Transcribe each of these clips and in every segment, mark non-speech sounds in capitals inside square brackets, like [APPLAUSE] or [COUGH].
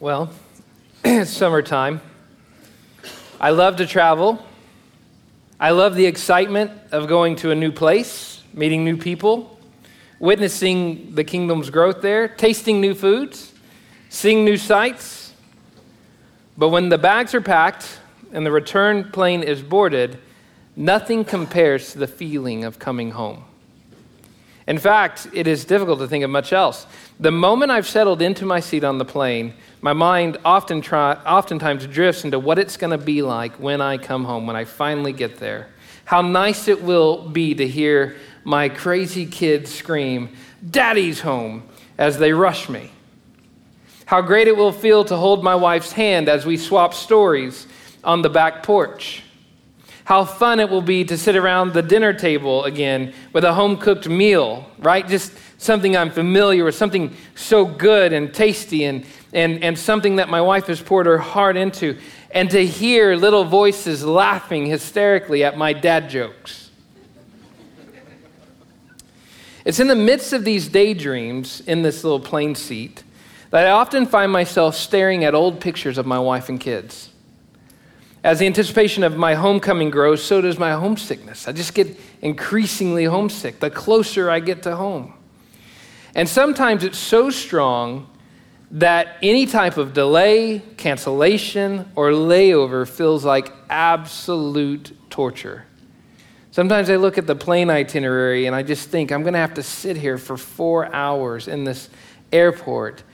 Well, [CLEARS THROAT] it's summertime. I love to travel. I love the excitement of going to a new place, meeting new people, witnessing the kingdom's growth there, tasting new foods, seeing new sights. But when the bags are packed and the return plane is boarded, nothing compares to the feeling of coming home. In fact, it is difficult to think of much else. The moment I've settled into my seat on the plane, my mind often try, oftentimes drifts into what it's going to be like when I come home, when I finally get there. How nice it will be to hear my crazy kids scream, Daddy's home, as they rush me. How great it will feel to hold my wife's hand as we swap stories on the back porch. How fun it will be to sit around the dinner table again with a home cooked meal, right? Just something I'm familiar with, something so good and tasty and, and, and something that my wife has poured her heart into, and to hear little voices laughing hysterically at my dad jokes. It's in the midst of these daydreams in this little plane seat that I often find myself staring at old pictures of my wife and kids. As the anticipation of my homecoming grows, so does my homesickness. I just get increasingly homesick the closer I get to home. And sometimes it's so strong that any type of delay, cancellation, or layover feels like absolute torture. Sometimes I look at the plane itinerary and I just think I'm going to have to sit here for four hours in this airport.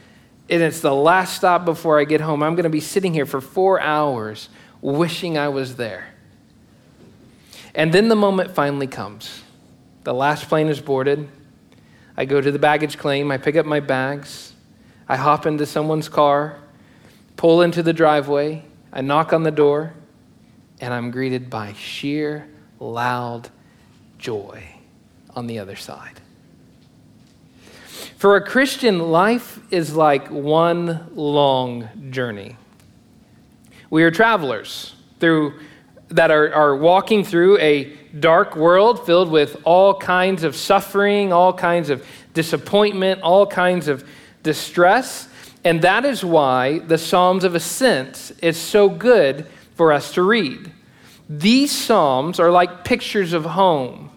And it's the last stop before I get home. I'm going to be sitting here for four hours wishing I was there. And then the moment finally comes. The last plane is boarded. I go to the baggage claim. I pick up my bags. I hop into someone's car, pull into the driveway, I knock on the door, and I'm greeted by sheer, loud joy on the other side. For a Christian, life is like one long journey. We are travelers through that are, are walking through a dark world filled with all kinds of suffering, all kinds of disappointment, all kinds of distress. And that is why the Psalms of Ascent is so good for us to read. These Psalms are like pictures of home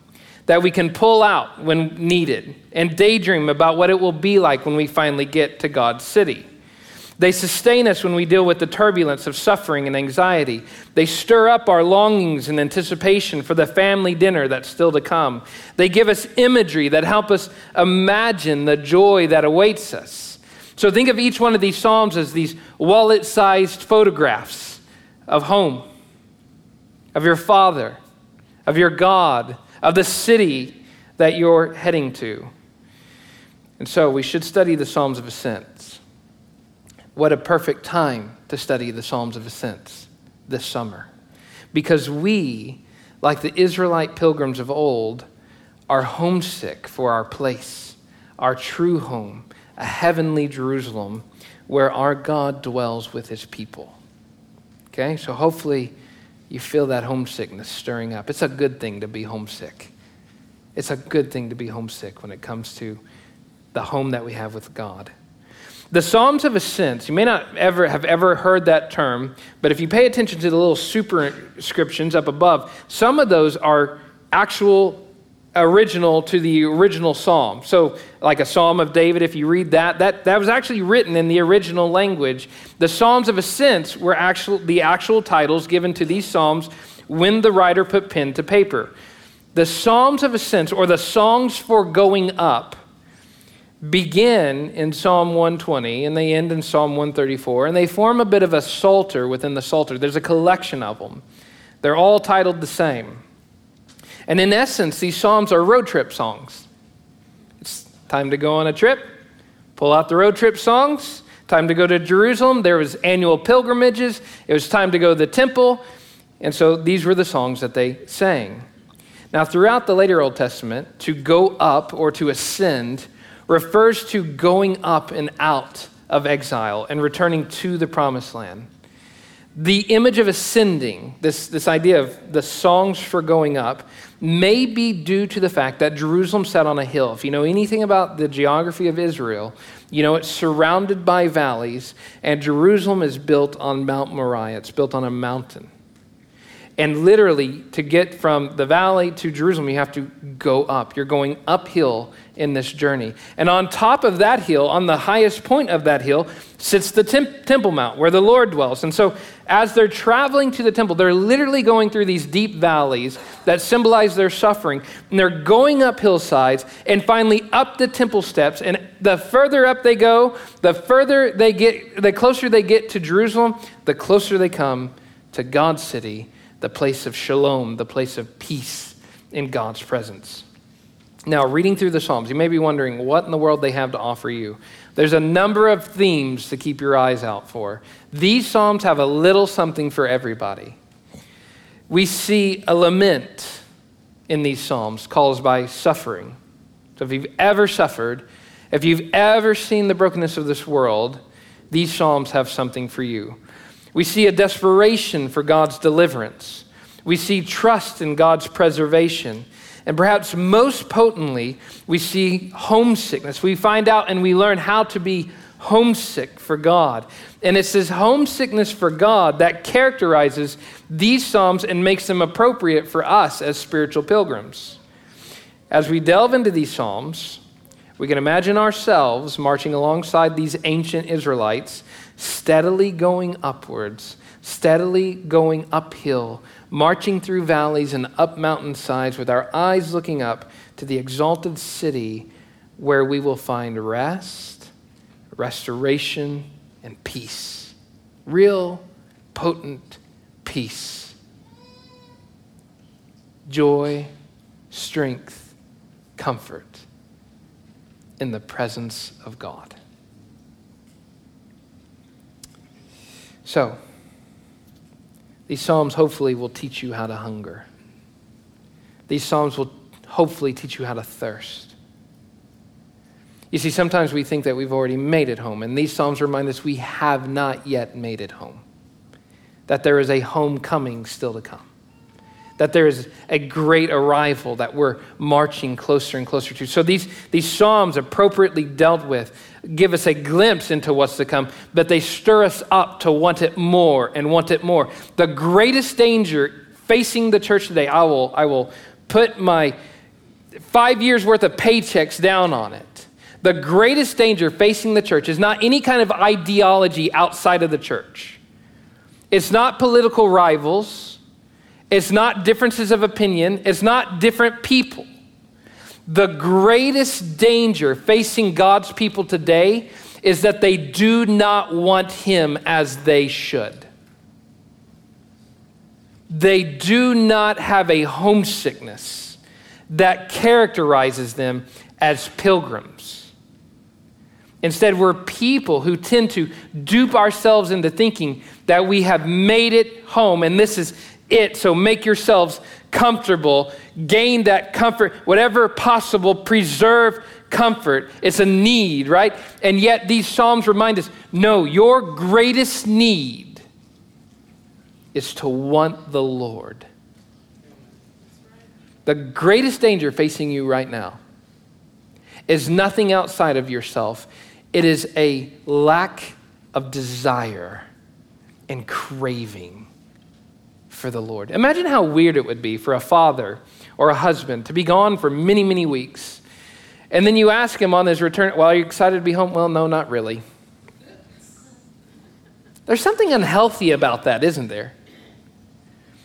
that we can pull out when needed and daydream about what it will be like when we finally get to God's city. They sustain us when we deal with the turbulence of suffering and anxiety. They stir up our longings and anticipation for the family dinner that's still to come. They give us imagery that help us imagine the joy that awaits us. So think of each one of these Psalms as these wallet sized photographs of home, of your Father, of your God, of the city that you're heading to. And so we should study the Psalms of Ascent. What a perfect time to study the Psalms of Ascents this summer. Because we, like the Israelite pilgrims of old, are homesick for our place, our true home, a heavenly Jerusalem where our God dwells with his people. Okay, so hopefully you feel that homesickness stirring up. It's a good thing to be homesick. It's a good thing to be homesick when it comes to the home that we have with God. The Psalms of Ascents, you may not ever have ever heard that term, but if you pay attention to the little superscriptions up above, some of those are actual original to the original psalm. So, like a Psalm of David, if you read that, that, that was actually written in the original language. The Psalms of Ascents were actual, the actual titles given to these psalms when the writer put pen to paper. The Psalms of Ascents, or the songs for going up, begin in Psalm 120 and they end in Psalm 134, and they form a bit of a psalter within the psalter. There's a collection of them. They're all titled the same. And in essence, these psalms are road trip songs. It's time to go on a trip, pull out the road trip songs. Time to go to Jerusalem. There was annual pilgrimages. It was time to go to the temple. And so these were the songs that they sang. Now, throughout the later Old Testament, to go up or to ascend refers to going up and out of exile and returning to the promised land. the image of ascending, this, this idea of the songs for going up, may be due to the fact that Jerusalem sat on a hill. If you know anything about the geography of Israel, you know it's surrounded by valleys, and Jerusalem is built on Mount Moriah. It's built on a mountain. And literally, to get from the valley to Jerusalem, you have to go up. You're going uphill in this journey. And on top of that hill, on the highest point of that hill, sits the temp- Temple Mount where the Lord dwells. And so, as they're traveling to the temple, they're literally going through these deep valleys that symbolize their suffering. And they're going up hillsides and finally up the temple steps. And the further up they go, the further they get, the closer they get to Jerusalem, the closer they come to God's city the place of shalom, the place of peace in God's presence. Now, reading through the Psalms, you may be wondering what in the world they have to offer you. There's a number of themes to keep your eyes out for. These Psalms have a little something for everybody. We see a lament in these Psalms caused by suffering. So, if you've ever suffered, if you've ever seen the brokenness of this world, these Psalms have something for you. We see a desperation for God's deliverance. We see trust in God's preservation. And perhaps most potently, we see homesickness. We find out and we learn how to be homesick for God. And it's this homesickness for God that characterizes these Psalms and makes them appropriate for us as spiritual pilgrims. As we delve into these Psalms, we can imagine ourselves marching alongside these ancient Israelites steadily going upwards, steadily going uphill, marching through valleys and up mountainsides with our eyes looking up to the exalted city where we will find rest, restoration, and peace. Real, potent peace. Joy, strength, comfort in the presence of God. So, these Psalms hopefully will teach you how to hunger. These Psalms will hopefully teach you how to thirst. You see, sometimes we think that we've already made it home, and these Psalms remind us we have not yet made it home, that there is a homecoming still to come that there is a great arrival that we're marching closer and closer to. So these, these Psalms, appropriately dealt with, give us a glimpse into what's to come, but they stir us up to want it more and want it more. The greatest danger facing the church today, I will, I will put my five years worth of paychecks down on it. The greatest danger facing the church is not any kind of ideology outside of the church. It's not political rivals. It's not differences of opinion, it's not different people. The greatest danger facing God's people today is that they do not want Him as they should. They do not have a homesickness that characterizes them as pilgrims. Instead, we're people who tend to dupe ourselves into thinking that we have made it home, and this is it. So make yourselves comfortable, gain that comfort, whatever possible, preserve comfort. It's a need, right? And yet these Psalms remind us no, your greatest need is to want the Lord. The greatest danger facing you right now is nothing outside of yourself, it is a lack of desire and craving for the Lord. Imagine how weird it would be for a father or a husband to be gone for many, many weeks. And then you ask him on his return, Well, are you excited to be home? Well, no, not really. There's something unhealthy about that, isn't there?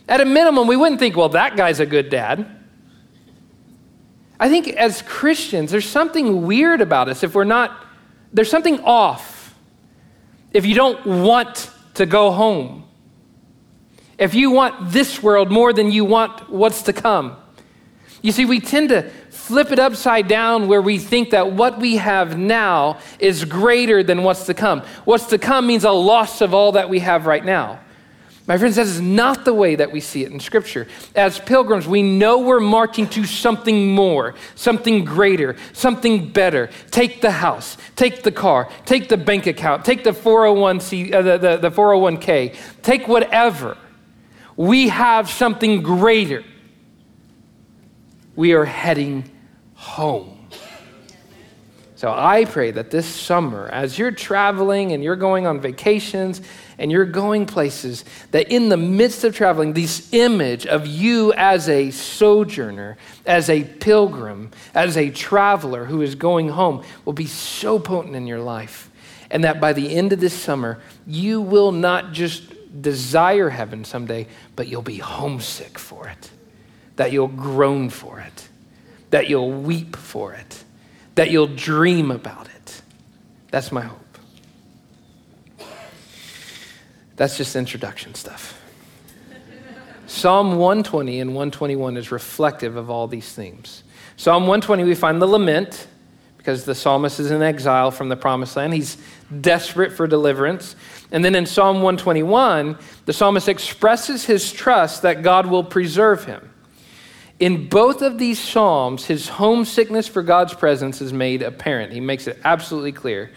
At a minimum, we wouldn't think, Well, that guy's a good dad. I think as Christians, there's something weird about us if we're not, there's something off if you don't want to go home if you want this world more than you want what's to come. You see, we tend to flip it upside down where we think that what we have now is greater than what's to come. What's to come means a loss of all that we have right now. My friends, that is not the way that we see it in Scripture. As pilgrims, we know we're marching to something more, something greater, something better. Take the house, take the car, take the bank account, take the 401c, uh, the, the, the 401k, take whatever. We have something greater. We are heading home. So I pray that this summer, as you're traveling and you're going on vacations and you're going places, that in the midst of traveling, this image of you as a sojourner, as a pilgrim, as a traveler who is going home will be so potent in your life. And that by the end of this summer, you will not just desire heaven someday, but you'll be homesick for it, that you'll groan for it, that you'll weep for it that you'll dream about it. That's my hope. That's just introduction stuff. Psalm 120 and 121 is reflective of all these themes. Psalm 120, we find the lament because the psalmist is in exile from the promised land. He's desperate for deliverance. And then in Psalm 121, the psalmist expresses his trust that God will preserve him. In both of these Psalms, his homesickness for God's presence is made apparent. He makes it absolutely clear.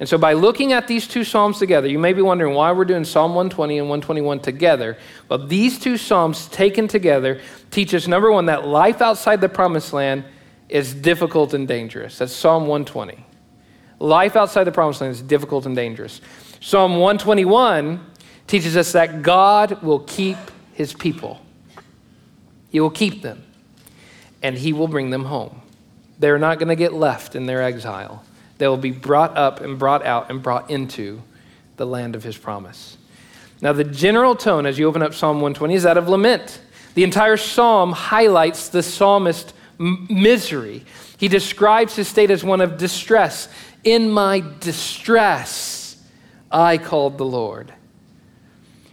And so, by looking at these two Psalms together, you may be wondering why we're doing Psalm 120 and 121 together. Well, these two Psalms taken together teach us number one, that life outside the promised land is difficult and dangerous. That's Psalm 120. Life outside the promised land is difficult and dangerous. Psalm 121 teaches us that God will keep his people. He will keep them, and He will bring them home. They're not going to get left in their exile. They will be brought up and brought out and brought into the land of His promise. Now, the general tone as you open up Psalm 120 is that of lament. The entire psalm highlights the psalmist's m- misery. He describes his state as one of distress. In my distress, I called the Lord.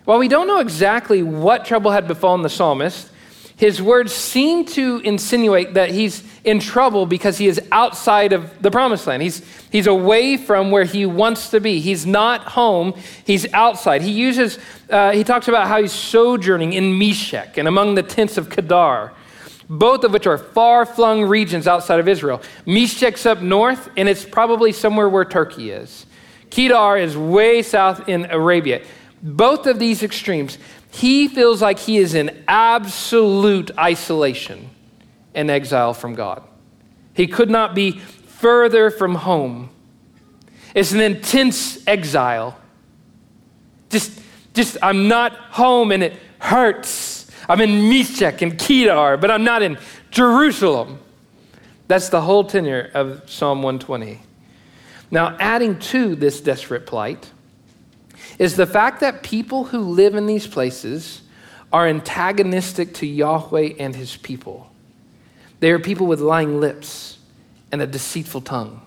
While we don't know exactly what trouble had befallen the psalmist, his words seem to insinuate that he's in trouble because he is outside of the promised land. He's, he's away from where he wants to be. He's not home, he's outside. He uses, uh, he talks about how he's sojourning in Meshech and among the tents of Kedar, both of which are far flung regions outside of Israel. Meshech's up north, and it's probably somewhere where Turkey is. Kedar is way south in Arabia. Both of these extremes he feels like he is in absolute isolation and exile from God. He could not be further from home. It's an intense exile. Just, just I'm not home and it hurts. I'm in Meshech and Kedar, but I'm not in Jerusalem. That's the whole tenure of Psalm 120. Now, adding to this desperate plight, is the fact that people who live in these places are antagonistic to Yahweh and his people. They are people with lying lips and a deceitful tongue.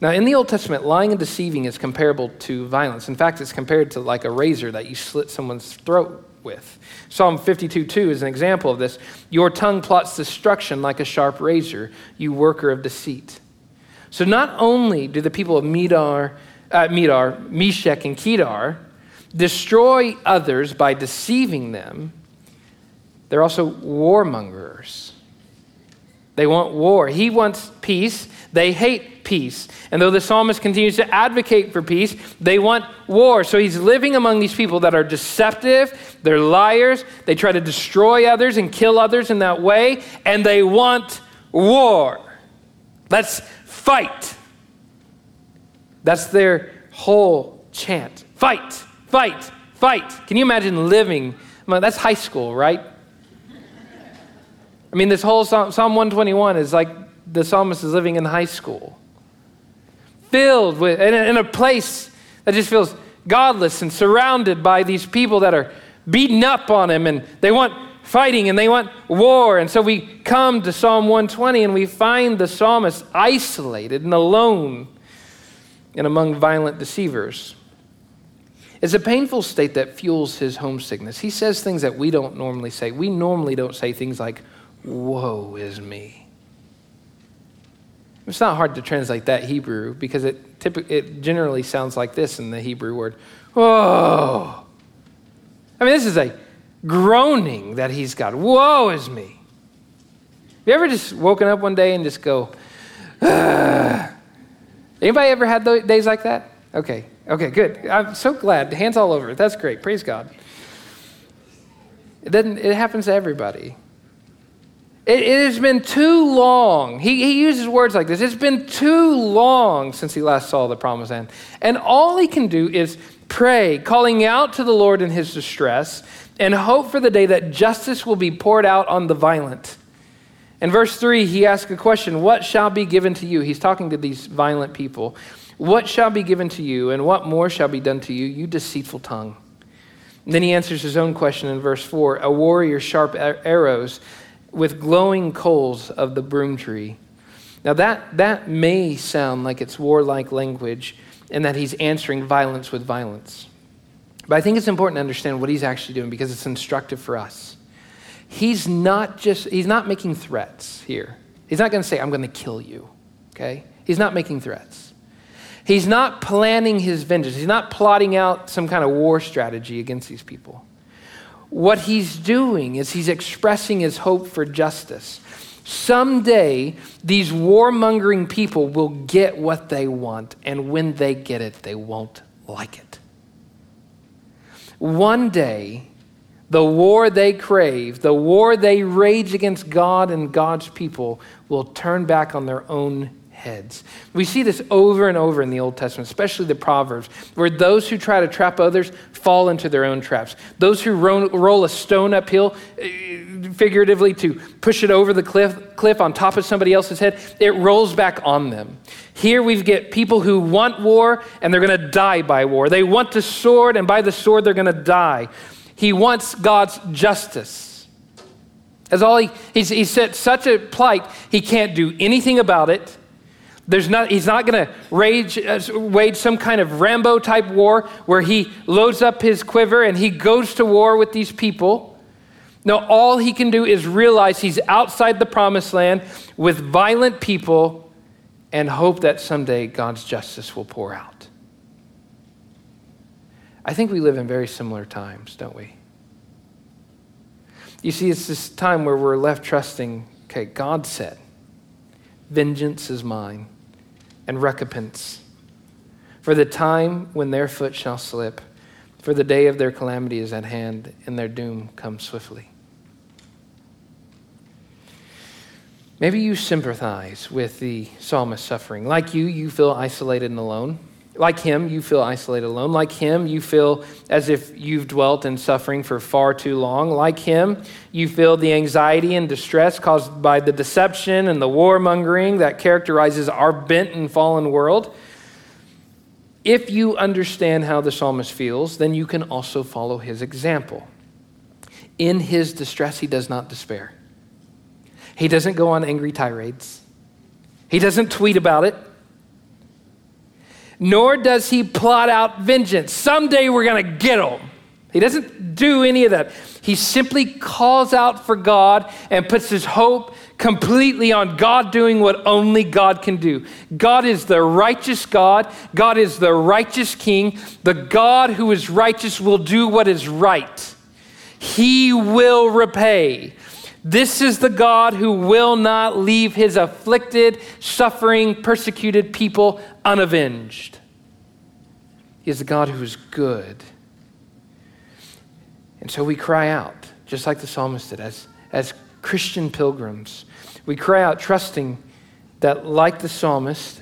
Now, in the Old Testament, lying and deceiving is comparable to violence. In fact, it's compared to like a razor that you slit someone's throat with. Psalm 52 2 is an example of this. Your tongue plots destruction like a sharp razor, you worker of deceit. So, not only do the people of Medar uh, Medar, Meshech, and Kedar destroy others by deceiving them, they're also warmongers. They want war. He wants peace. They hate peace. And though the psalmist continues to advocate for peace, they want war. So he's living among these people that are deceptive, they're liars, they try to destroy others and kill others in that way, and they want war. Let's fight. That's their whole chant fight, fight, fight. Can you imagine living? that's high school, right? I mean, this whole Psalm, Psalm 121 is like the psalmist is living in high school, filled with, in a, in a place that just feels godless and surrounded by these people that are beating up on him and they want fighting and they want war. And so we come to Psalm 120 and we find the psalmist isolated and alone and among violent deceivers. It's a painful state that fuels his homesickness. He says things that we don't normally say. We normally don't say things like, Woe is me. It's not hard to translate that Hebrew because it, typically, it generally sounds like this in the Hebrew word, Oh. I mean, this is a groaning that he's got. Woe is me. Have you ever just woken up one day and just go, Ugh. Anybody ever had days like that? Okay, okay, good. I'm so glad. Hands all over. That's great. Praise God. It doesn't. It happens to everybody. It, it has been too long. He, he uses words like this. It's been too long since he last saw the promised land, and all he can do is pray, calling out to the Lord in his distress, and hope for the day that justice will be poured out on the violent. In verse 3, he asks a question What shall be given to you? He's talking to these violent people. What shall be given to you, and what more shall be done to you, you deceitful tongue? And then he answers his own question in verse 4 A warrior sharp arrows with glowing coals of the broom tree. Now, that, that may sound like it's warlike language and that he's answering violence with violence. But I think it's important to understand what he's actually doing because it's instructive for us. He's not just, he's not making threats here. He's not going to say, I'm going to kill you, okay? He's not making threats. He's not planning his vengeance. He's not plotting out some kind of war strategy against these people. What he's doing is he's expressing his hope for justice. Someday, these warmongering people will get what they want, and when they get it, they won't like it. One day, the war they crave, the war they rage against God and God's people, will turn back on their own heads. We see this over and over in the Old Testament, especially the Proverbs, where those who try to trap others fall into their own traps. Those who roll a stone uphill, eh, figuratively to push it over the cliff, cliff on top of somebody else's head, it rolls back on them. Here we've get people who want war and they're going to die by war. They want the sword, and by the sword they're going to die. He wants God's justice. As all he, he's, he's set such a plight, he can't do anything about it. There's not, he's not going to uh, wage some kind of Rambo type war where he loads up his quiver and he goes to war with these people. No, all he can do is realize he's outside the promised land with violent people and hope that someday God's justice will pour out. I think we live in very similar times, don't we? You see, it's this time where we're left trusting, okay, God said, vengeance is mine and recompense. For the time when their foot shall slip, for the day of their calamity is at hand, and their doom comes swiftly. Maybe you sympathize with the psalmist's suffering. Like you, you feel isolated and alone. Like him, you feel isolated alone. Like him, you feel as if you've dwelt in suffering for far too long. Like him, you feel the anxiety and distress caused by the deception and the warmongering that characterizes our bent and fallen world. If you understand how the psalmist feels, then you can also follow his example. In his distress, he does not despair. He doesn't go on angry tirades. He doesn't tweet about it nor does he plot out vengeance. Someday we're going to get them. He doesn't do any of that. He simply calls out for God and puts his hope completely on God doing what only God can do. God is the righteous God. God is the righteous King. The God who is righteous will do what is right. He will repay. This is the God who will not leave his afflicted, suffering, persecuted people unavenged. He is the God who is good. And so we cry out, just like the psalmist did, as, as Christian pilgrims. We cry out, trusting that, like the psalmist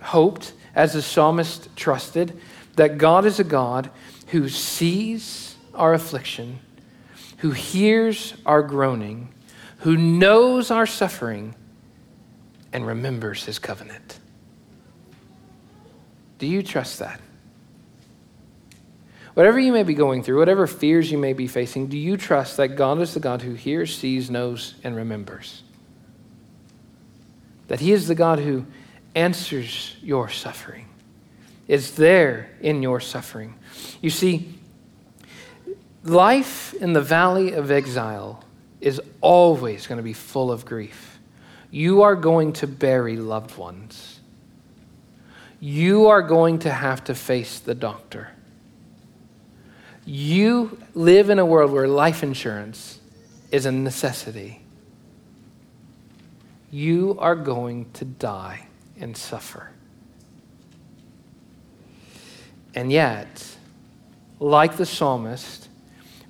hoped, as the psalmist trusted, that God is a God who sees our affliction, who hears our groaning, who knows our suffering and remembers his covenant. Do you trust that? Whatever you may be going through, whatever fears you may be facing, do you trust that God is the God who hears, sees, knows, and remembers? That He is the God who answers your suffering, is there in your suffering. You see, life in the valley of exile is always going to be full of grief. You are going to bury loved ones. You are going to have to face the doctor. You live in a world where life insurance is a necessity. You are going to die and suffer. And yet, like the psalmist,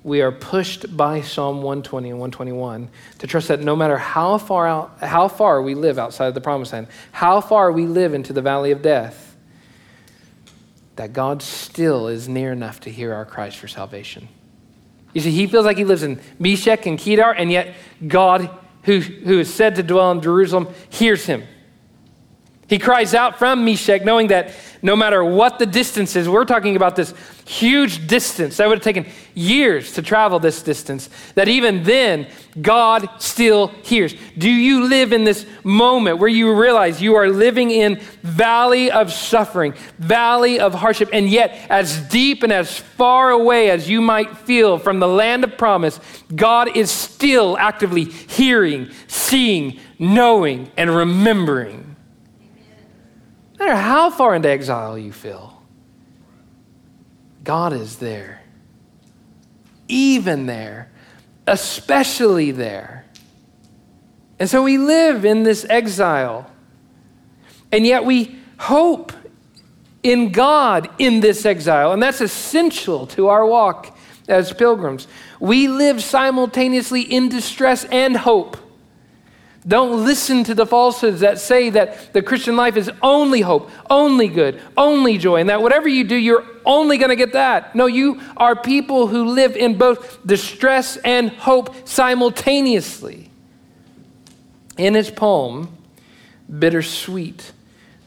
we are pushed by Psalm 120 and 121 to trust that no matter how far out, how far we live outside of the promised land, how far we live into the valley of death, that God still is near enough to hear our cries for salvation. You see, he feels like he lives in Meshech and Kedar, and yet God, who, who is said to dwell in Jerusalem, hears him. He cries out from Meshech, knowing that no matter what the distance is, we're talking about this huge distance that would have taken years to travel this distance, that even then, God still hears. Do you live in this moment where you realize you are living in valley of suffering, valley of hardship, and yet as deep and as far away as you might feel from the land of promise, God is still actively hearing, seeing, knowing, and remembering? No matter how far into exile you feel, God is there. Even there, especially there. And so we live in this exile, and yet we hope in God in this exile, and that's essential to our walk as pilgrims. We live simultaneously in distress and hope. Don't listen to the falsehoods that say that the Christian life is only hope, only good, only joy, and that whatever you do, you're only going to get that. No, you are people who live in both distress and hope simultaneously. In his poem, Bittersweet,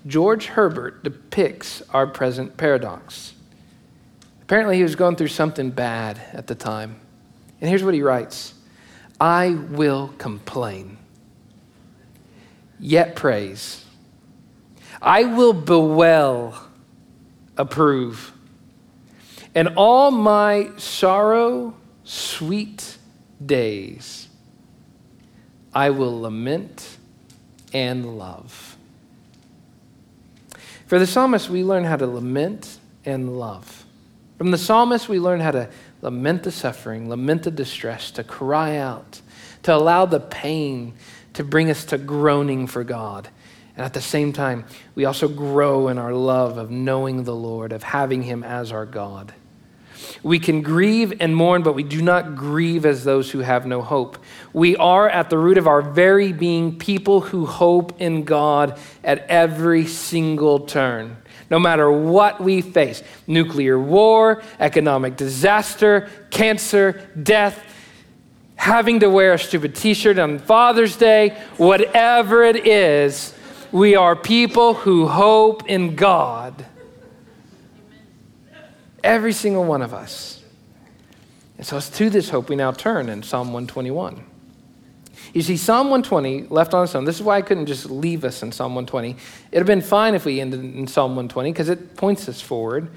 George Herbert depicts our present paradox. Apparently, he was going through something bad at the time. And here's what he writes I will complain yet praise. I will bewail, approve. And all my sorrow, sweet days, I will lament and love. For the psalmist, we learn how to lament and love. From the psalmist, we learn how to lament the suffering, lament the distress, to cry out, to allow the pain to bring us to groaning for God. And at the same time, we also grow in our love of knowing the Lord, of having Him as our God. We can grieve and mourn, but we do not grieve as those who have no hope. We are at the root of our very being people who hope in God at every single turn. No matter what we face nuclear war, economic disaster, cancer, death having to wear a stupid t shirt on Father's Day, whatever it is, we are people who hope in God. Every single one of us. And so it's to this hope we now turn in Psalm 121. You see, Psalm 120, left on its own, this is why I couldn't just leave us in Psalm 120. It would have been fine if we ended in Psalm 120 because it points us forward.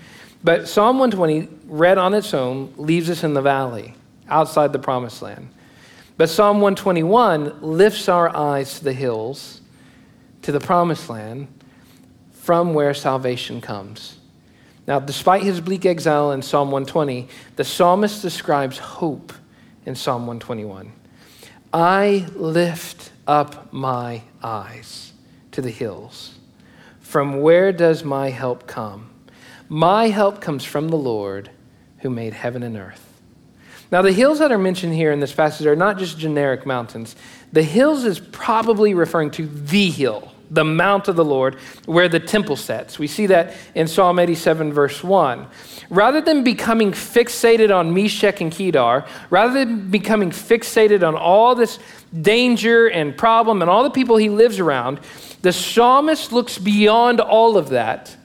But Psalm 120, read on its own, leaves us in the valley outside the promised land. But Psalm 121 lifts our eyes to the hills, to the promised land, from where salvation comes. Now, despite his bleak exile in Psalm 120, the psalmist describes hope in Psalm 121. I lift up my eyes to the hills. From where does my help come? My help comes from the Lord who made heaven and earth. Now, the hills that are mentioned here in this passage are not just generic mountains. The hills is probably referring to the hill, the mount of the Lord, where the temple sits. We see that in Psalm 87, verse 1. Rather than becoming fixated on Meshech and Kedar, rather than becoming fixated on all this danger and problem and all the people he lives around, the psalmist looks beyond all of that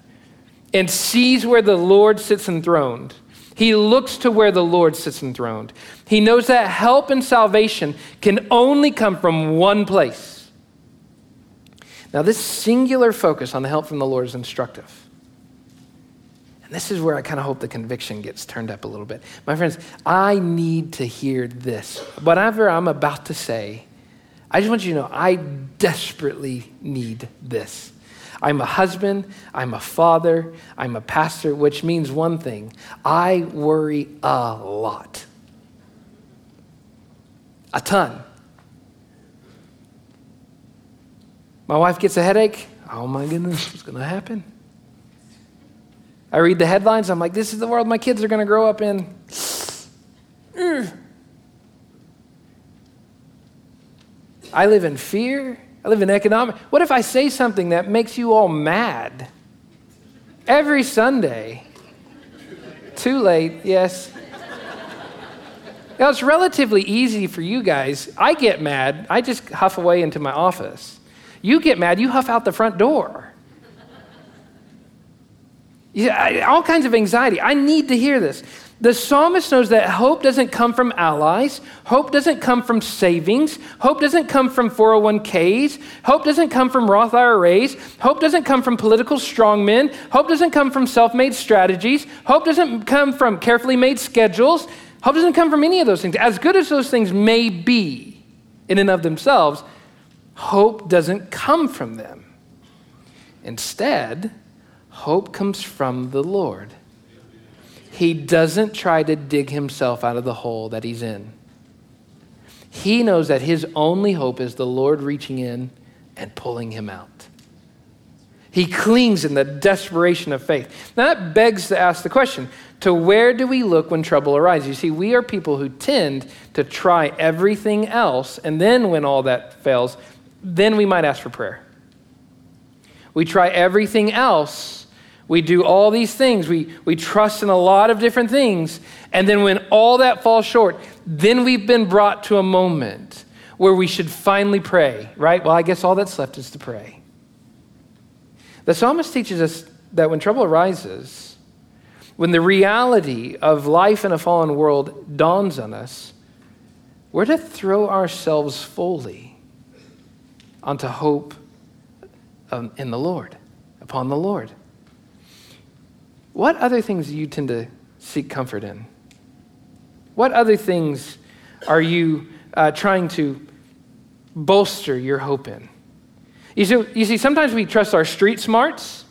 and sees where the Lord sits enthroned he looks to where the Lord sits enthroned. He knows that help and salvation can only come from one place. Now, this singular focus on the help from the Lord is instructive. And this is where I kind of hope the conviction gets turned up a little bit. My friends, I need to hear this. Whatever I'm about to say, I just want you to know I desperately need this. I'm a husband, I'm a father, I'm a pastor, which means one thing I worry a lot. A ton. My wife gets a headache. Oh my goodness, what's going to happen? I read the headlines. I'm like, this is the world my kids are going to grow up in. Mm. I live in fear. I live in economic. What if I say something that makes you all mad? Every Sunday. Too late, yes. Now, it's relatively easy for you guys. I get mad, I just huff away into my office. You get mad, you huff out the front door. All kinds of anxiety. I need to hear this. The psalmist knows that hope doesn't come from allies. Hope doesn't come from savings. Hope doesn't come from 401ks. Hope doesn't come from Roth IRAs. Hope doesn't come from political strongmen. Hope doesn't come from self made strategies. Hope doesn't come from carefully made schedules. Hope doesn't come from any of those things. As good as those things may be in and of themselves, hope doesn't come from them. Instead, hope comes from the Lord. He doesn't try to dig himself out of the hole that he's in. He knows that his only hope is the Lord reaching in and pulling him out. He clings in the desperation of faith. Now, that begs to ask the question to where do we look when trouble arises? You see, we are people who tend to try everything else, and then when all that fails, then we might ask for prayer. We try everything else we do all these things. We, we trust in a lot of different things. And then when all that falls short, then we've been brought to a moment where we should finally pray, right? Well, I guess all that's left is to pray. The psalmist teaches us that when trouble arises, when the reality of life in a fallen world dawns on us, we're to throw ourselves fully onto hope um, in the Lord, upon the Lord. What other things do you tend to seek comfort in? What other things are you uh, trying to bolster your hope in? You see, you see, sometimes we trust our street smarts.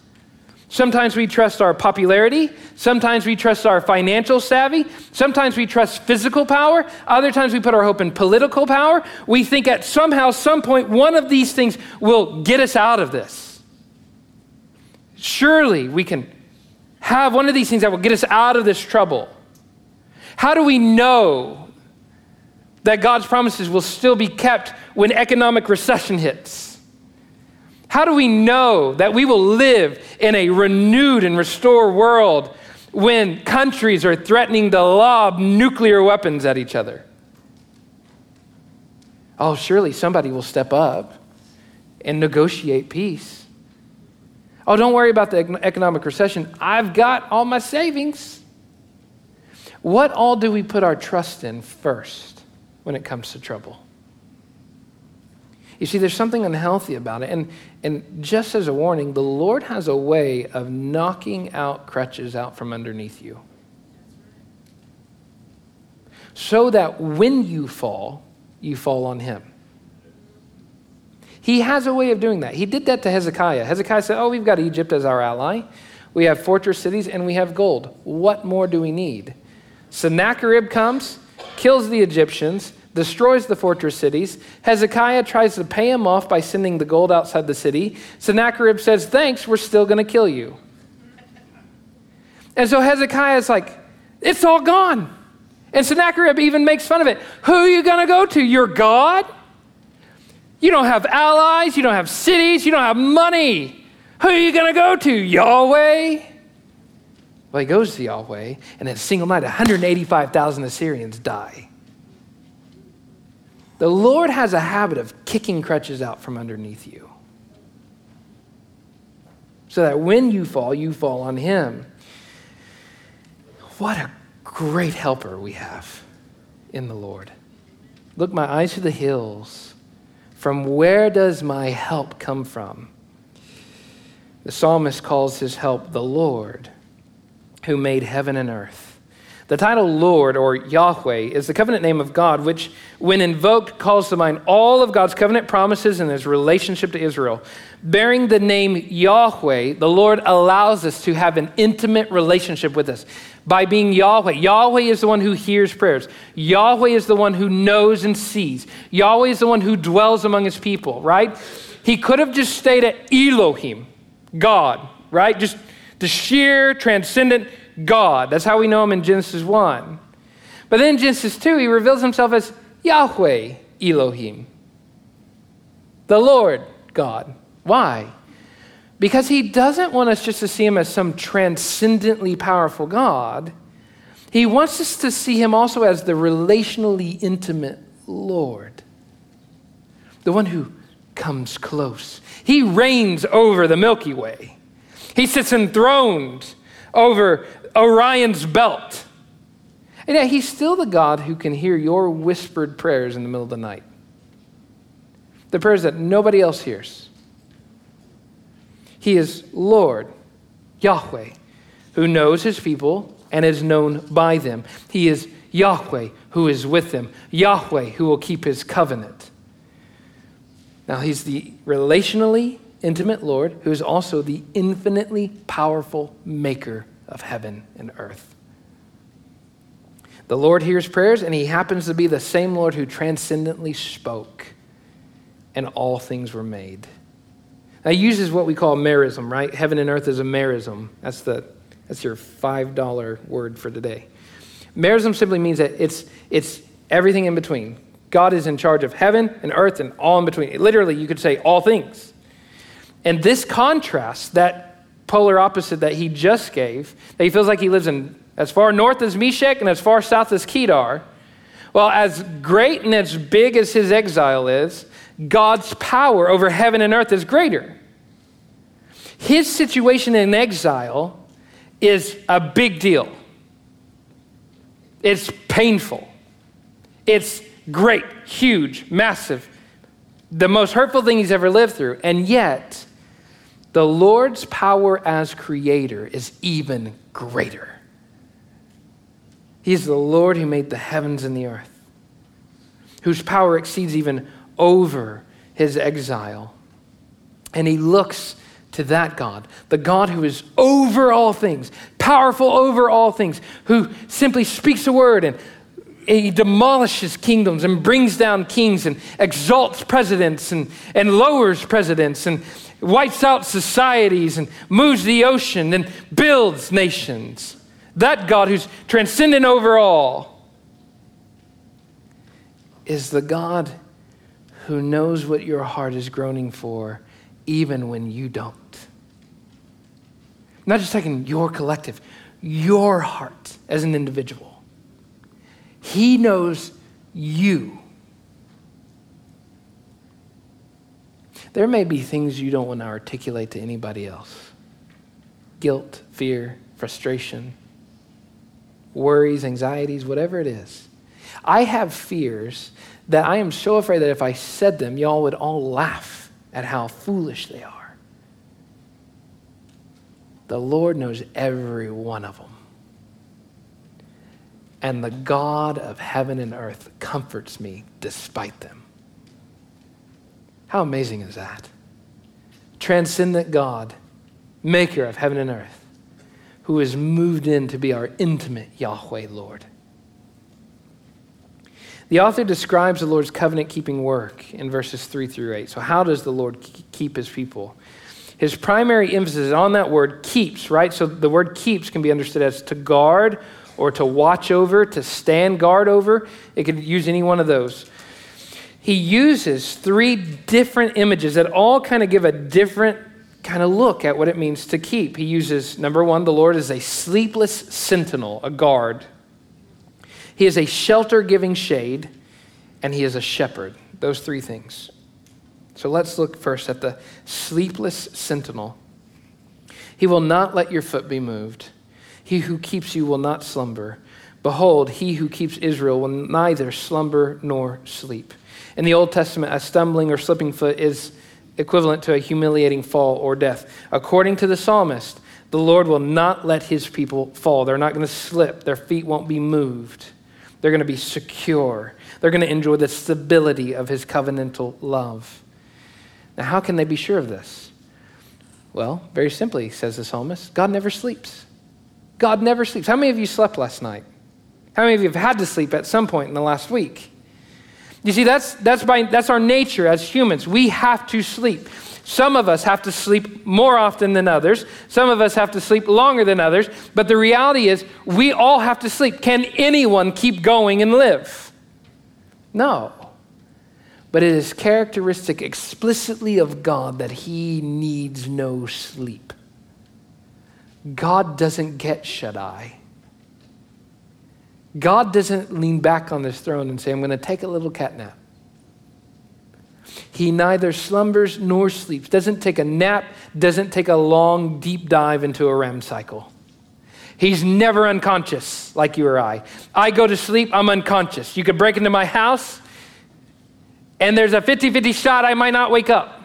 Sometimes we trust our popularity. Sometimes we trust our financial savvy. Sometimes we trust physical power. Other times we put our hope in political power. We think at somehow, some point, one of these things will get us out of this. Surely we can have one of these things that will get us out of this trouble? How do we know that God's promises will still be kept when economic recession hits? How do we know that we will live in a renewed and restored world when countries are threatening to lob nuclear weapons at each other? Oh, surely somebody will step up and negotiate peace. Oh, don't worry about the economic recession. I've got all my savings. What all do we put our trust in first when it comes to trouble? You see, there's something unhealthy about it. And, and just as a warning, the Lord has a way of knocking out crutches out from underneath you. So that when you fall, you fall on Him. He has a way of doing that. He did that to Hezekiah. Hezekiah said, Oh, we've got Egypt as our ally. We have fortress cities and we have gold. What more do we need? Sennacherib comes, kills the Egyptians, destroys the fortress cities. Hezekiah tries to pay him off by sending the gold outside the city. Sennacherib says, Thanks, we're still going to kill you. And so Hezekiah is like, It's all gone. And Sennacherib even makes fun of it. Who are you going to go to? Your God? You don't have allies, you don't have cities, you don't have money. Who are you going to go to? Yahweh? Well, he goes to Yahweh, and in a single night, 185,000 Assyrians die. The Lord has a habit of kicking crutches out from underneath you. So that when you fall, you fall on Him. What a great helper we have in the Lord. Look, my eyes to the hills. From where does my help come from? The psalmist calls his help the Lord who made heaven and earth. The title Lord or Yahweh is the covenant name of God, which, when invoked, calls to mind all of God's covenant promises and his relationship to Israel. Bearing the name Yahweh, the Lord allows us to have an intimate relationship with us by being Yahweh. Yahweh is the one who hears prayers, Yahweh is the one who knows and sees, Yahweh is the one who dwells among his people, right? He could have just stayed at Elohim, God, right? Just the sheer transcendent God. That's how we know him in Genesis 1. But then in Genesis 2, he reveals himself as Yahweh Elohim, the Lord God. Why? Because he doesn't want us just to see him as some transcendently powerful God. He wants us to see him also as the relationally intimate Lord, the one who comes close. He reigns over the Milky Way, he sits enthroned over Orion's belt. And yet, he's still the God who can hear your whispered prayers in the middle of the night. The prayers that nobody else hears. He is Lord, Yahweh, who knows his people and is known by them. He is Yahweh, who is with them, Yahweh, who will keep his covenant. Now, he's the relationally intimate Lord who is also the infinitely powerful maker of heaven and earth. The Lord hears prayers, and he happens to be the same Lord who transcendently spoke, and all things were made. Now, he uses what we call merism, right? Heaven and earth is a merism. That's, the, that's your $5 word for today. Merism simply means that it's, it's everything in between. God is in charge of heaven and earth and all in between. Literally, you could say all things. And this contrast, that polar opposite that he just gave, that he feels like he lives in as far north as Meshech and as far south as Kedar. Well, as great and as big as his exile is, God's power over heaven and earth is greater. His situation in exile is a big deal. It's painful. It's great, huge, massive, the most hurtful thing he's ever lived through. And yet, the Lord's power as creator is even greater. He's the Lord who made the heavens and the earth, whose power exceeds even over his exile. And he looks to that God, the God who is over all things, powerful over all things, who simply speaks a word and he demolishes kingdoms and brings down kings and exalts presidents and, and lowers presidents and wipes out societies and moves the ocean and builds nations. That God who's transcendent over all is the God who knows what your heart is groaning for, even when you don't. Not just taking your collective, your heart as an individual. He knows you There may be things you don't want to articulate to anybody else guilt, fear, frustration, worries, anxieties, whatever it is. I have fears that I am so afraid that if I said them, y'all would all laugh at how foolish they are. The Lord knows every one of them. And the God of heaven and earth comforts me despite them. How amazing is that? Transcendent God, maker of heaven and earth, who has moved in to be our intimate Yahweh Lord. The author describes the Lord's covenant keeping work in verses 3 through 8. So, how does the Lord keep his people? His primary emphasis is on that word keeps, right? So, the word keeps can be understood as to guard or to watch over, to stand guard over. It could use any one of those he uses three different images that all kind of give a different kind of look at what it means to keep. He uses, number one, the Lord is a sleepless sentinel, a guard. He is a shelter giving shade, and he is a shepherd. Those three things. So let's look first at the sleepless sentinel. He will not let your foot be moved. He who keeps you will not slumber. Behold, he who keeps Israel will neither slumber nor sleep. In the Old Testament, a stumbling or slipping foot is equivalent to a humiliating fall or death. According to the psalmist, The Lord will not let his people fall. They're not going to slip, their feet won't be moved. They're going to be secure. They're going to enjoy the stability of his covenantal love. Now, how can they be sure of this? Well, very simply, says the psalmist God never sleeps. God never sleeps. How many of you slept last night? How many of you have had to sleep at some point in the last week? You see, that's, that's, by, that's our nature as humans. We have to sleep. Some of us have to sleep more often than others. Some of us have to sleep longer than others. But the reality is, we all have to sleep. Can anyone keep going and live? No. But it is characteristic explicitly of God that he needs no sleep. God doesn't get shut eye. God doesn't lean back on his throne and say, I'm going to take a little cat nap. He neither slumbers nor sleeps, doesn't take a nap, doesn't take a long, deep dive into a REM cycle. He's never unconscious like you or I. I go to sleep, I'm unconscious. You could break into my house, and there's a 50 50 shot I might not wake up.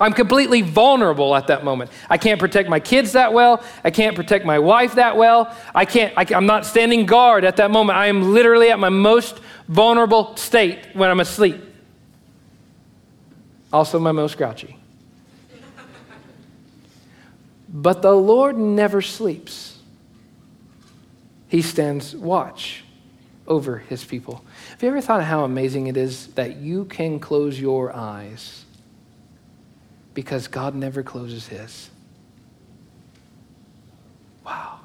I'm completely vulnerable at that moment. I can't protect my kids that well. I can't protect my wife that well. I can't, I, am not standing guard at that moment. I am literally at my most vulnerable state when I'm asleep. Also, my most grouchy. But the Lord never sleeps, He stands watch over His people. Have you ever thought of how amazing it is that you can close your eyes? Because God never closes his. Wow.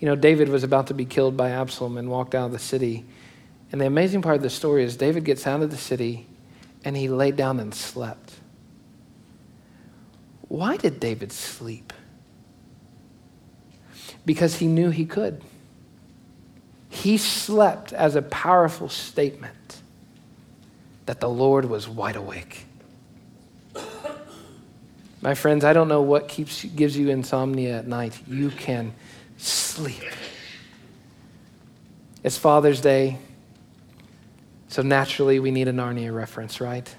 You know, David was about to be killed by Absalom and walked out of the city. And the amazing part of the story is David gets out of the city and he laid down and slept. Why did David sleep? Because he knew he could. He slept as a powerful statement that the Lord was wide awake. My friends, I don't know what keeps, gives you insomnia at night. You can sleep. It's Father's Day, so naturally we need a Narnia reference, right?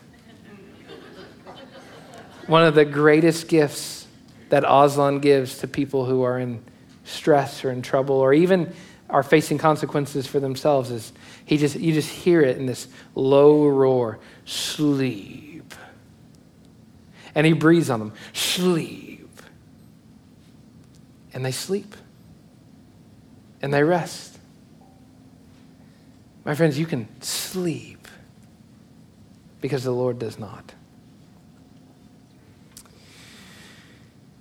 One of the greatest gifts that Aslan gives to people who are in stress or in trouble or even are facing consequences for themselves is he just you just hear it in this low roar sleep and he breathes on them sleep. And they sleep. And they rest. My friends, you can sleep because the Lord does not.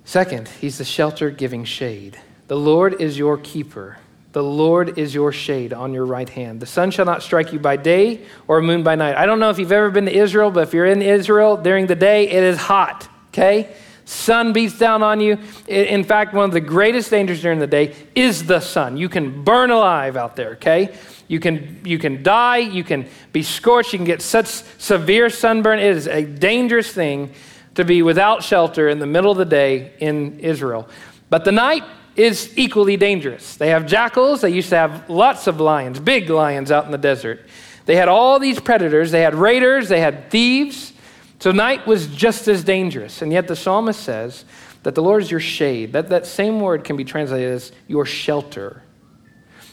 Second, he's the shelter giving shade. The Lord is your keeper. The Lord is your shade on your right hand. The sun shall not strike you by day or moon by night. I don't know if you've ever been to Israel, but if you're in Israel during the day, it is hot, okay? Sun beats down on you. In fact, one of the greatest dangers during the day is the sun. You can burn alive out there, okay? You can, you can die, you can be scorched, you can get such severe sunburn. It is a dangerous thing to be without shelter in the middle of the day in Israel. But the night, is equally dangerous. They have jackals, they used to have lots of lions, big lions out in the desert. They had all these predators, they had raiders, they had thieves. So night was just as dangerous. And yet the psalmist says that the Lord is your shade. That, that same word can be translated as your shelter.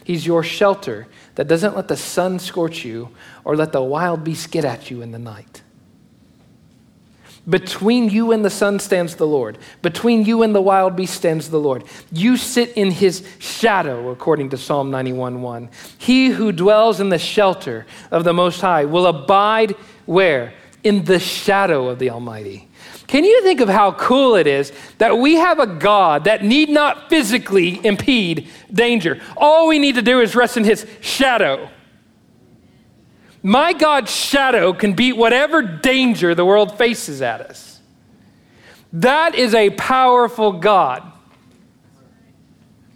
He's your shelter that doesn't let the sun scorch you or let the wild beasts get at you in the night. Between you and the sun stands the Lord. Between you and the wild beast stands the Lord. You sit in his shadow, according to Psalm 91:1. He who dwells in the shelter of the Most High will abide where? In the shadow of the Almighty. Can you think of how cool it is that we have a God that need not physically impede danger? All we need to do is rest in his shadow. My God's shadow can beat whatever danger the world faces at us. That is a powerful God.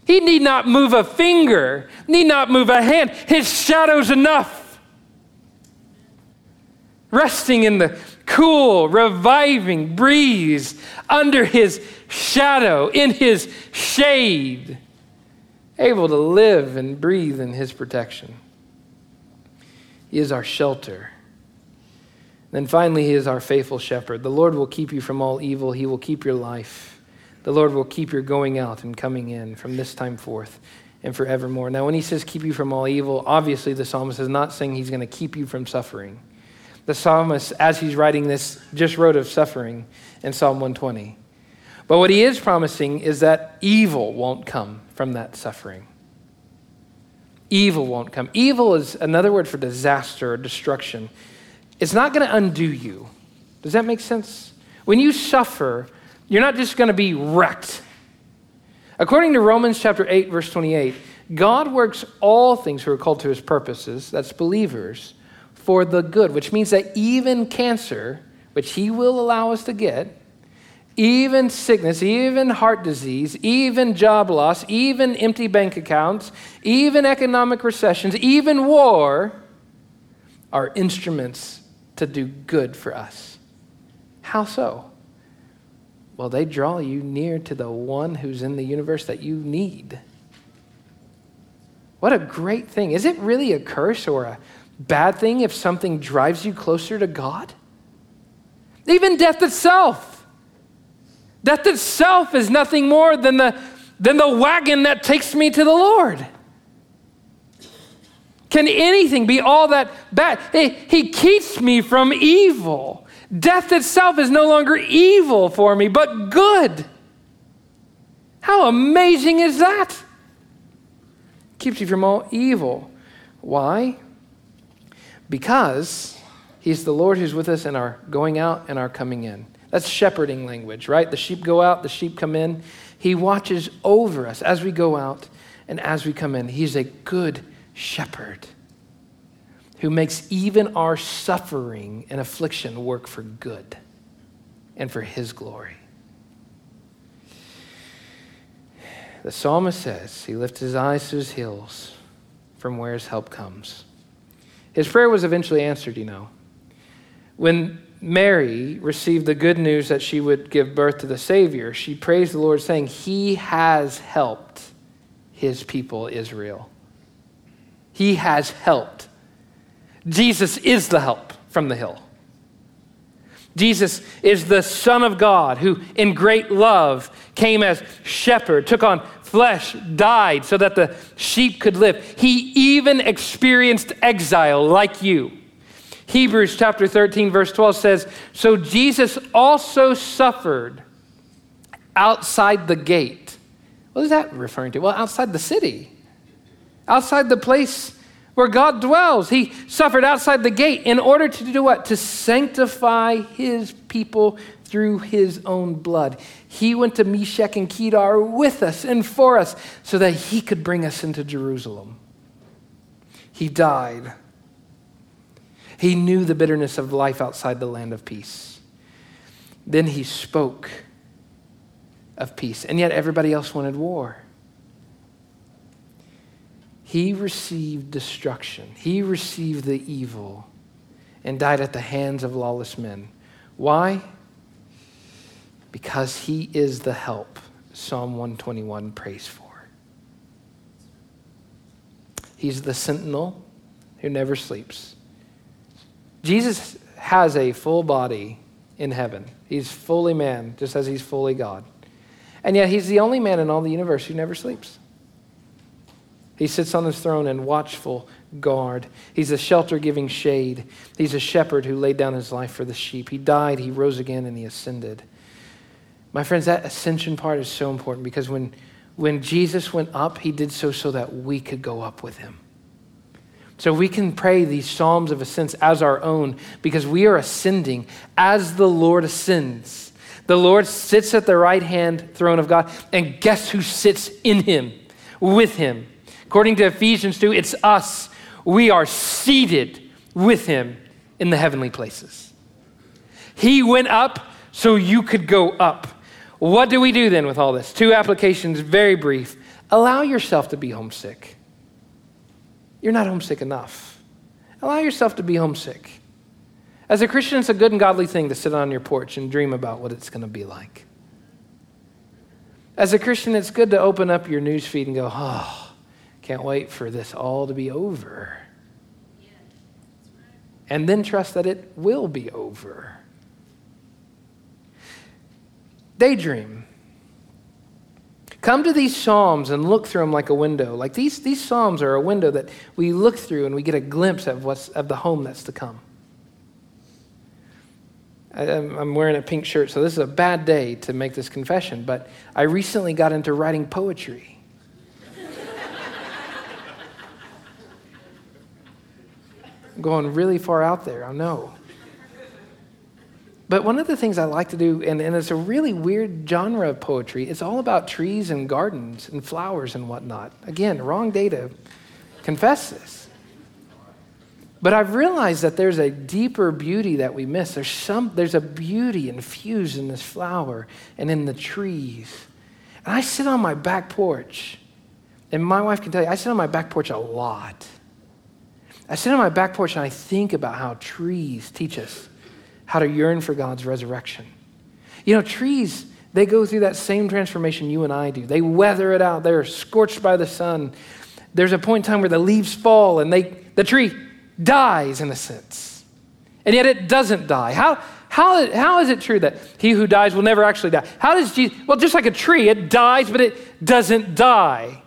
He need not move a finger, need not move a hand. His shadow's enough. Resting in the cool, reviving breeze under his shadow, in his shade, able to live and breathe in his protection. He is our shelter. Then finally, He is our faithful shepherd. The Lord will keep you from all evil, He will keep your life. The Lord will keep your going out and coming in from this time forth and forevermore. Now, when He says keep you from all evil, obviously the psalmist is not saying He's going to keep you from suffering. The psalmist, as he's writing this, just wrote of suffering in Psalm 120. But what he is promising is that evil won't come from that suffering. Evil won't come. Evil is another word for disaster or destruction. It's not going to undo you. Does that make sense? When you suffer, you're not just going to be wrecked. According to Romans chapter 8 verse 28, God works all things who are called to his purposes, that's believers, for the good, which means that even cancer, which He will allow us to get, even sickness, even heart disease, even job loss, even empty bank accounts, even economic recessions, even war are instruments to do good for us. How so? Well, they draw you near to the one who's in the universe that you need. What a great thing. Is it really a curse or a bad thing if something drives you closer to God? Even death itself. Death itself is nothing more than the, than the wagon that takes me to the Lord. Can anything be all that bad? He, he keeps me from evil. Death itself is no longer evil for me, but good. How amazing is that? Keeps you from all evil. Why? because he's the Lord who's with us in our going out and our coming in. That's shepherding language, right? The sheep go out, the sheep come in. He watches over us as we go out and as we come in. He's a good shepherd who makes even our suffering and affliction work for good and for his glory. The psalmist says, He lifts his eyes to his hills from where his help comes. His prayer was eventually answered, you know. When Mary received the good news that she would give birth to the Savior, she praised the Lord, saying, He has helped his people, Israel. He has helped. Jesus is the help from the hill. Jesus is the Son of God who, in great love, came as shepherd, took on flesh, died so that the sheep could live. He even experienced exile like you. Hebrews chapter 13, verse 12 says So Jesus also suffered outside the gate. What is that referring to? Well, outside the city, outside the place where God dwells. He suffered outside the gate in order to do what? To sanctify his people through his own blood. He went to Meshech and Kedar with us and for us so that he could bring us into Jerusalem. He died. He knew the bitterness of life outside the land of peace. Then he spoke of peace, and yet everybody else wanted war. He received destruction, he received the evil, and died at the hands of lawless men. Why? because he is the help Psalm 121 prays for. He's the sentinel who never sleeps. Jesus has a full body in heaven. He's fully man, just as he's fully God. And yet, he's the only man in all the universe who never sleeps. He sits on his throne in watchful guard. He's a shelter giving shade. He's a shepherd who laid down his life for the sheep. He died, he rose again, and he ascended. My friends, that ascension part is so important because when, when Jesus went up, he did so so that we could go up with him. So we can pray these Psalms of Ascents as our own because we are ascending as the Lord ascends. The Lord sits at the right hand throne of God, and guess who sits in him, with him? According to Ephesians 2, it's us. We are seated with him in the heavenly places. He went up so you could go up. What do we do then with all this? Two applications, very brief. Allow yourself to be homesick. You're not homesick enough. Allow yourself to be homesick. As a Christian, it's a good and godly thing to sit on your porch and dream about what it's going to be like. As a Christian, it's good to open up your news feed and go, oh, can't wait for this all to be over. and then trust that it will be over. Daydream. Come to these Psalms and look through them like a window. Like these, these Psalms are a window that we look through and we get a glimpse of, what's, of the home that's to come. I, I'm wearing a pink shirt, so this is a bad day to make this confession, but I recently got into writing poetry. I'm [LAUGHS] going really far out there, I know. But one of the things I like to do, and, and it's a really weird genre of poetry, it's all about trees and gardens and flowers and whatnot. Again, wrong data. Confess this. But I've realized that there's a deeper beauty that we miss. There's, some, there's a beauty infused in this flower and in the trees. And I sit on my back porch, and my wife can tell you, I sit on my back porch a lot. I sit on my back porch and I think about how trees teach us how to yearn for God's resurrection. You know, trees, they go through that same transformation you and I do. They weather it out, they're scorched by the sun. There's a point in time where the leaves fall and they, the tree dies in a sense. And yet it doesn't die. How, how, how is it true that he who dies will never actually die? How does Jesus, well, just like a tree, it dies, but it doesn't die.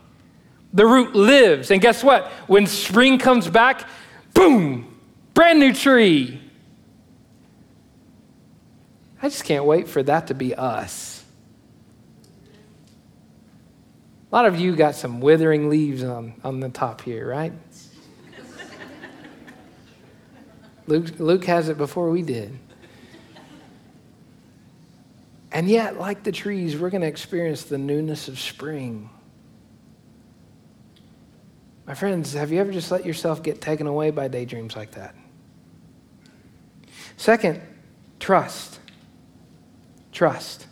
The root lives. And guess what? When spring comes back, boom, brand new tree. I just can't wait for that to be us. A lot of you got some withering leaves on, on the top here, right? Luke, Luke has it before we did. And yet, like the trees, we're going to experience the newness of spring. My friends, have you ever just let yourself get taken away by daydreams like that? Second, trust. Trust.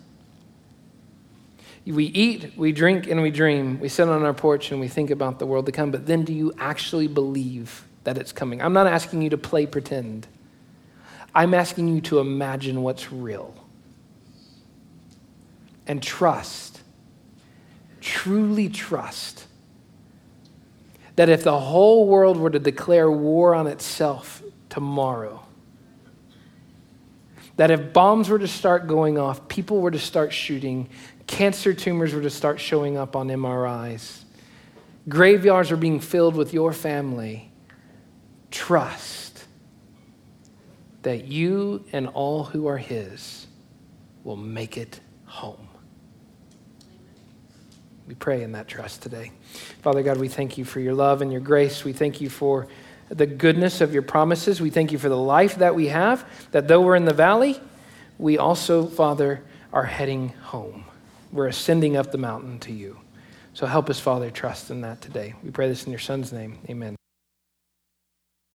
We eat, we drink, and we dream. We sit on our porch and we think about the world to come, but then do you actually believe that it's coming? I'm not asking you to play pretend. I'm asking you to imagine what's real. And trust, truly trust, that if the whole world were to declare war on itself tomorrow, that if bombs were to start going off, people were to start shooting, cancer tumors were to start showing up on MRIs, graveyards are being filled with your family, trust that you and all who are His will make it home. We pray in that trust today. Father God, we thank you for your love and your grace. We thank you for the goodness of your promises. We thank you for the life that we have, that though we're in the valley, we also, Father, are heading home. We're ascending up the mountain to you. So help us, Father, trust in that today. We pray this in your Son's name. Amen.